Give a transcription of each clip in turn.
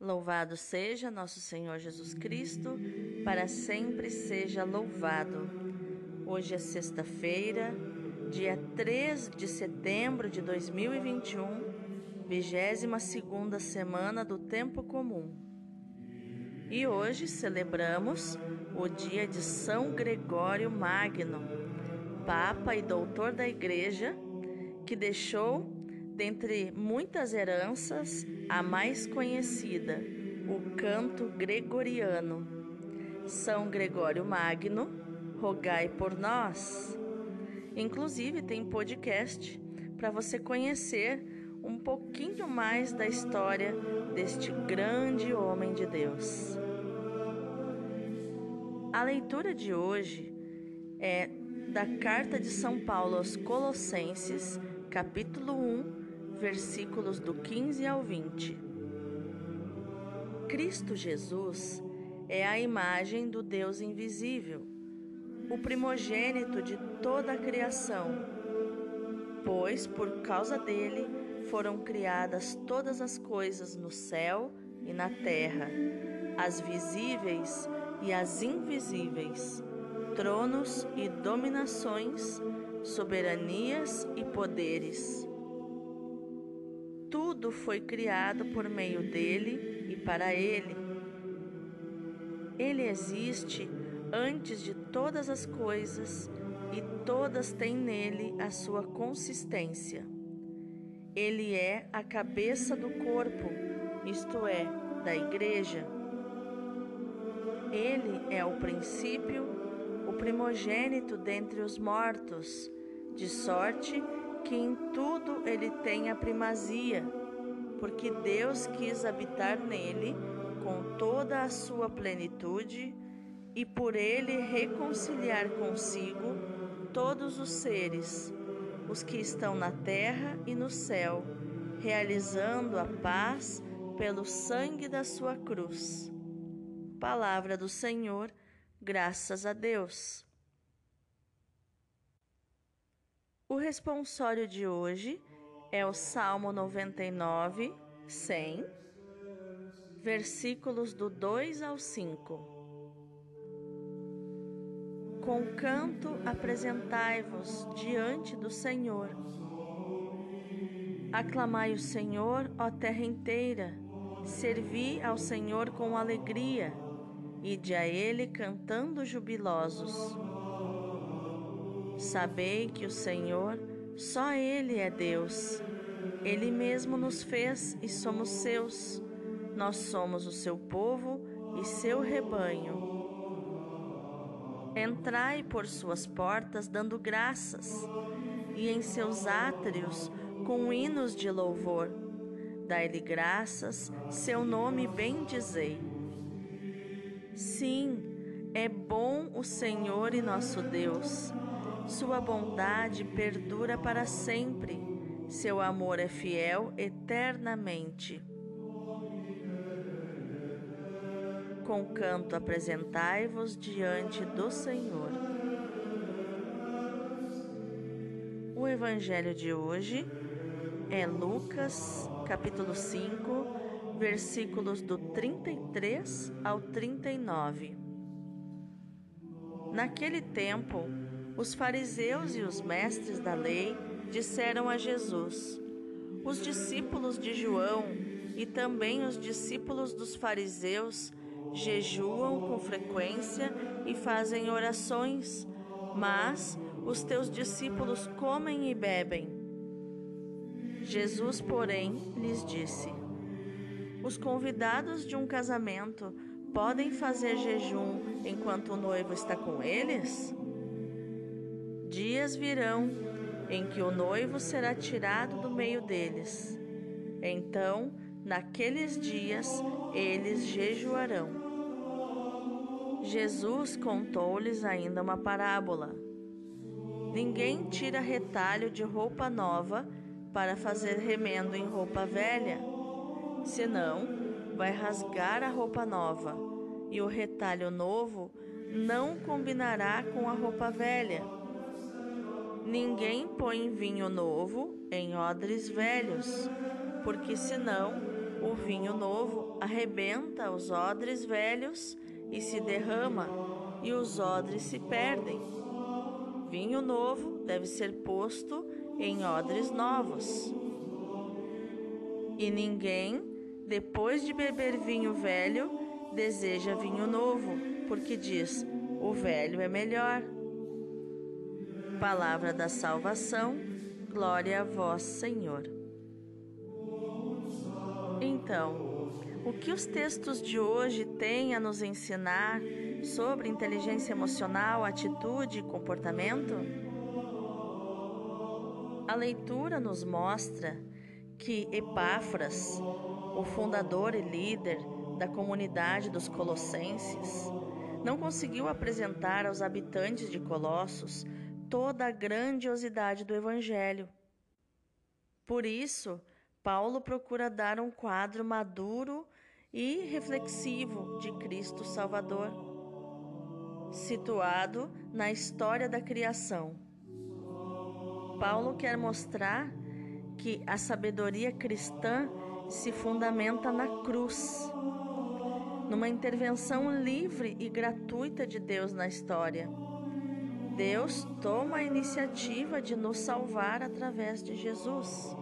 Louvado seja nosso Senhor Jesus Cristo, para sempre seja louvado. Hoje é sexta-feira, dia 3 de setembro de 2021, 22 semana do Tempo Comum. E hoje celebramos o dia de São Gregório Magno, Papa e Doutor da Igreja, que deixou Dentre muitas heranças, a mais conhecida, o canto gregoriano. São Gregório Magno, rogai por nós. Inclusive tem podcast para você conhecer um pouquinho mais da história deste grande homem de Deus. A leitura de hoje é da carta de São Paulo aos Colossenses, capítulo 1, versículos do 15 ao 20. Cristo Jesus é a imagem do Deus invisível, o primogênito de toda a criação, pois por causa dele foram criadas todas as coisas no céu e na terra, as visíveis e as invisíveis, tronos e dominações, soberanias e poderes tudo foi criado por meio dele e para ele. Ele existe antes de todas as coisas e todas têm nele a sua consistência. Ele é a cabeça do corpo, isto é, da igreja. Ele é o princípio, o primogênito dentre os mortos, de sorte que em tudo ele tenha primazia, porque Deus quis habitar nele com toda a sua plenitude e por ele reconciliar consigo todos os seres, os que estão na terra e no céu, realizando a paz pelo sangue da sua cruz. Palavra do Senhor, graças a Deus. O responsório de hoje é o Salmo 99, 100, versículos do 2 ao 5. Com canto apresentai-vos diante do Senhor. Aclamai o Senhor, ó terra inteira, servi ao Senhor com alegria, ide a Ele cantando jubilosos. Sabei que o Senhor, só Ele é Deus. Ele mesmo nos fez e somos seus. Nós somos o seu povo e seu rebanho. Entrai por suas portas dando graças, e em seus átrios com hinos de louvor. Dai-lhe graças, seu nome bendizei. Sim, é bom o Senhor e nosso Deus sua bondade perdura para sempre, seu amor é fiel eternamente. Com canto apresentai-vos diante do Senhor. O evangelho de hoje é Lucas, capítulo 5, versículos do 33 ao 39. Naquele tempo, os fariseus e os mestres da lei disseram a Jesus: Os discípulos de João e também os discípulos dos fariseus jejuam com frequência e fazem orações, mas os teus discípulos comem e bebem. Jesus, porém, lhes disse: Os convidados de um casamento podem fazer jejum enquanto o noivo está com eles? Dias virão em que o noivo será tirado do meio deles. Então, naqueles dias, eles jejuarão. Jesus contou-lhes ainda uma parábola. Ninguém tira retalho de roupa nova para fazer remendo em roupa velha, senão vai rasgar a roupa nova, e o retalho novo não combinará com a roupa velha Ninguém põe vinho novo em odres velhos, porque senão O vinho novo arrebenta os odres velhos e se derrama, e os odres se perdem. Vinho novo deve ser posto em odres novos. E ninguém, depois de beber vinho velho, deseja vinho novo, porque diz: o velho é melhor. Palavra da salvação, glória a vós, Senhor. Então, o que os textos de hoje têm a nos ensinar sobre inteligência emocional, atitude e comportamento? A leitura nos mostra que Epáfras, o fundador e líder da comunidade dos Colossenses, não conseguiu apresentar aos habitantes de Colossos toda a grandiosidade do Evangelho. Por isso, Paulo procura dar um quadro maduro e reflexivo de Cristo Salvador, situado na história da criação. Paulo quer mostrar que a sabedoria cristã se fundamenta na cruz, numa intervenção livre e gratuita de Deus na história. Deus toma a iniciativa de nos salvar através de Jesus.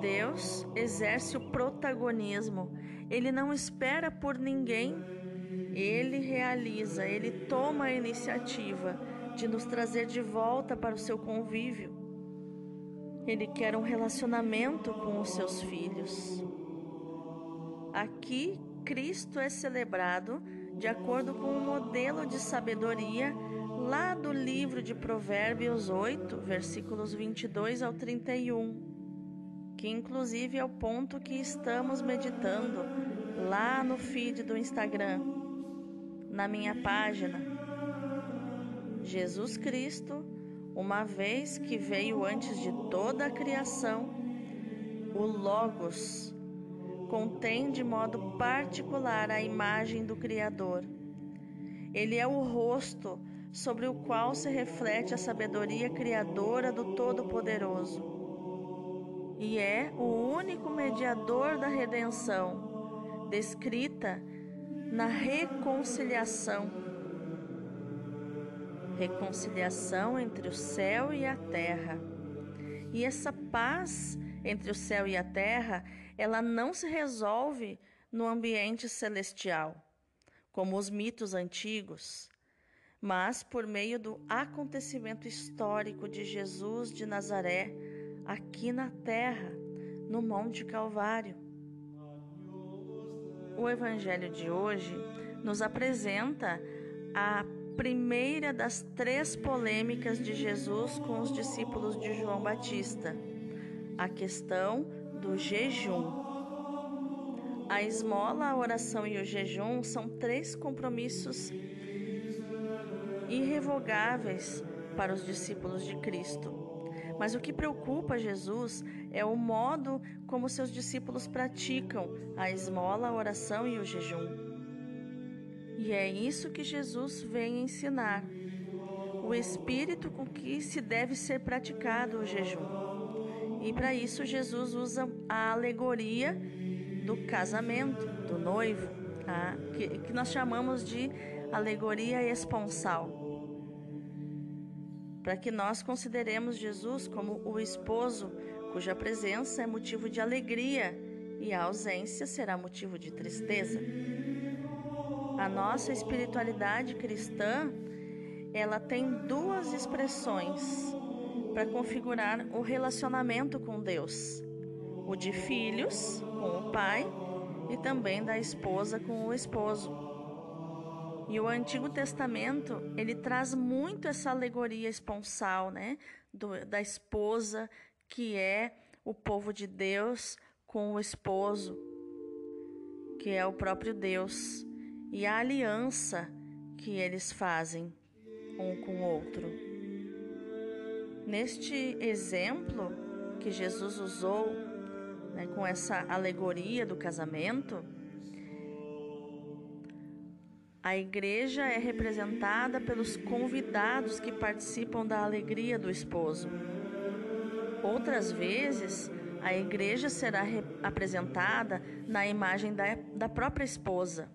Deus exerce o protagonismo, ele não espera por ninguém, ele realiza, ele toma a iniciativa de nos trazer de volta para o seu convívio. Ele quer um relacionamento com os seus filhos. Aqui, Cristo é celebrado de acordo com o modelo de sabedoria lá do livro de Provérbios 8, versículos 22 ao 31 que inclusive é o ponto que estamos meditando lá no feed do Instagram, na minha página. Jesus Cristo, uma vez que veio antes de toda a criação, o Logos, contém de modo particular a imagem do Criador. Ele é o rosto sobre o qual se reflete a sabedoria criadora do Todo-Poderoso e é o único mediador da redenção, descrita na reconciliação. Reconciliação entre o céu e a terra. E essa paz entre o céu e a terra, ela não se resolve no ambiente celestial, como os mitos antigos, mas por meio do acontecimento histórico de Jesus de Nazaré aqui na terra, no Monte Calvário. O Evangelho de hoje nos apresenta a primeira das três polêmicas de Jesus com os discípulos de João Batista, a questão do jejum. A esmola, a oração e o jejum são três compromissos irrevogáveis para os discípulos de Cristo. Mas o que preocupa Jesus é o modo como seus discípulos praticam a esmola, a oração e o jejum. E é isso que Jesus vem ensinar. O espírito com que se deve ser praticado o jejum. E para isso Jesus usa a alegoria do casamento, do noivo, tá? que, que nós chamamos de alegoria esponsal para que nós consideremos Jesus como o esposo cuja presença é motivo de alegria e a ausência será motivo de tristeza. A nossa espiritualidade cristã, ela tem duas expressões para configurar o relacionamento com Deus: o de filhos com o pai e também da esposa com o esposo. E o Antigo Testamento, ele traz muito essa alegoria esponsal, né? Do, da esposa, que é o povo de Deus com o esposo, que é o próprio Deus, e a aliança que eles fazem um com o outro. Neste exemplo que Jesus usou, né, com essa alegoria do casamento, a igreja é representada pelos convidados que participam da alegria do esposo. Outras vezes, A igreja será apresentada na imagem da, da própria esposa.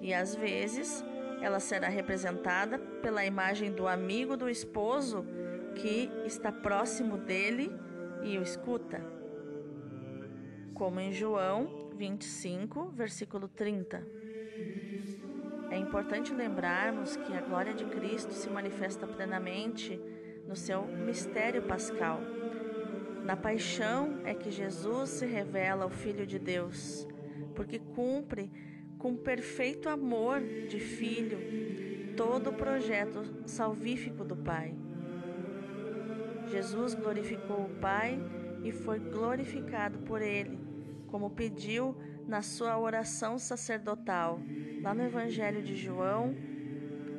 E às vezes ela será representada pela imagem do amigo do esposo que está próximo dele e o escuta. Como em João 25, versículo 30. É importante lembrarmos que a glória de Cristo se manifesta plenamente no seu mistério pascal. Na paixão é que Jesus se revela o Filho de Deus, porque cumpre com perfeito amor de filho todo o projeto salvífico do Pai. Jesus glorificou o Pai e foi glorificado por ele, como pediu na sua oração sacerdotal, lá no Evangelho de João,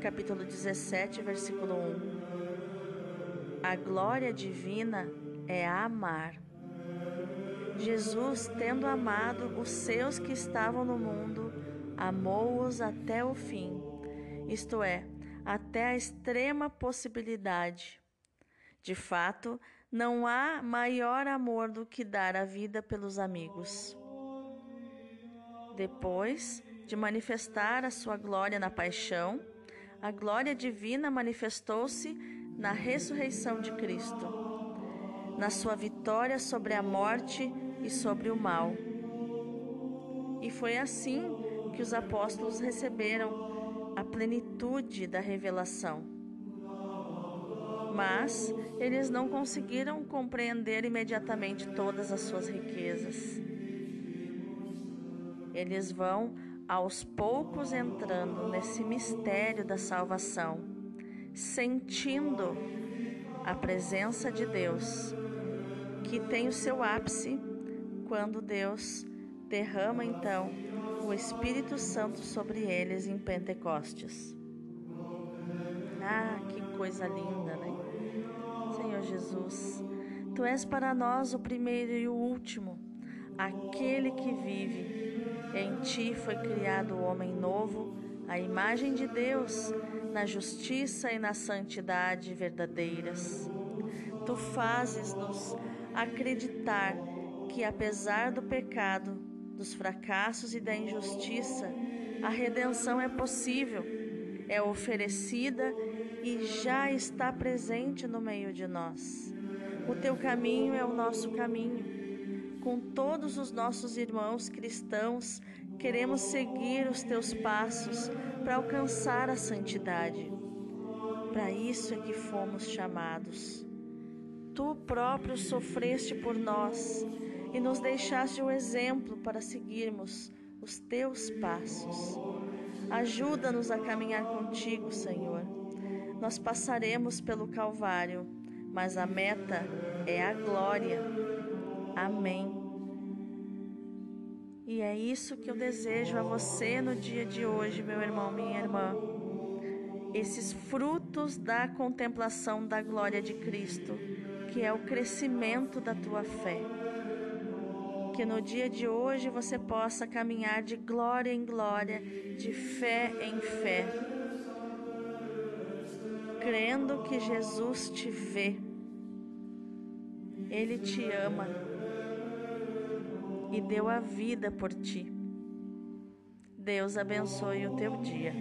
capítulo 17, versículo 1. A glória divina é amar. Jesus, tendo amado os seus que estavam no mundo, amou-os até o fim, isto é, até a extrema possibilidade. De fato, não há maior amor do que dar a vida pelos amigos. Depois de manifestar a sua glória na paixão, a glória divina manifestou-se na ressurreição de Cristo, na sua vitória sobre a morte e sobre o mal. E foi assim que os apóstolos receberam a plenitude da revelação. Mas eles não conseguiram compreender imediatamente todas as suas riquezas. Eles vão aos poucos entrando nesse mistério da salvação sentindo a presença de Deus, que tem o seu ápice quando Deus derrama então o Espírito Santo sobre eles em Pentecostes. Ah, que coisa linda, né? Senhor Jesus, tu és para nós o primeiro e o último, aquele que vive. Em ti foi criado o homem novo, a imagem de Deus na justiça e na santidade verdadeiras. Tu fazes-nos acreditar que, apesar do pecado, dos fracassos e da injustiça, a redenção é possível, é oferecida e já está presente no meio de nós. O teu caminho é o nosso caminho. Com todos os nossos irmãos cristãos, queremos seguir os teus passos para alcançar a santidade. Para isso é que fomos chamados. Tu próprio sofreste por nós e nos deixaste o exemplo para seguirmos os teus passos. Ajuda-nos a caminhar contigo, Senhor. Nós passaremos pelo Calvário, mas a meta é a glória. Amém. E é isso que eu desejo a você no dia de hoje, meu irmão, minha irmã. Esses frutos da contemplação da glória de Cristo, que é o crescimento da tua fé. Que no dia de hoje você possa caminhar de glória em glória, de fé em fé, crendo que Jesus te vê, Ele te ama e deu a vida por ti. Deus abençoe o teu dia.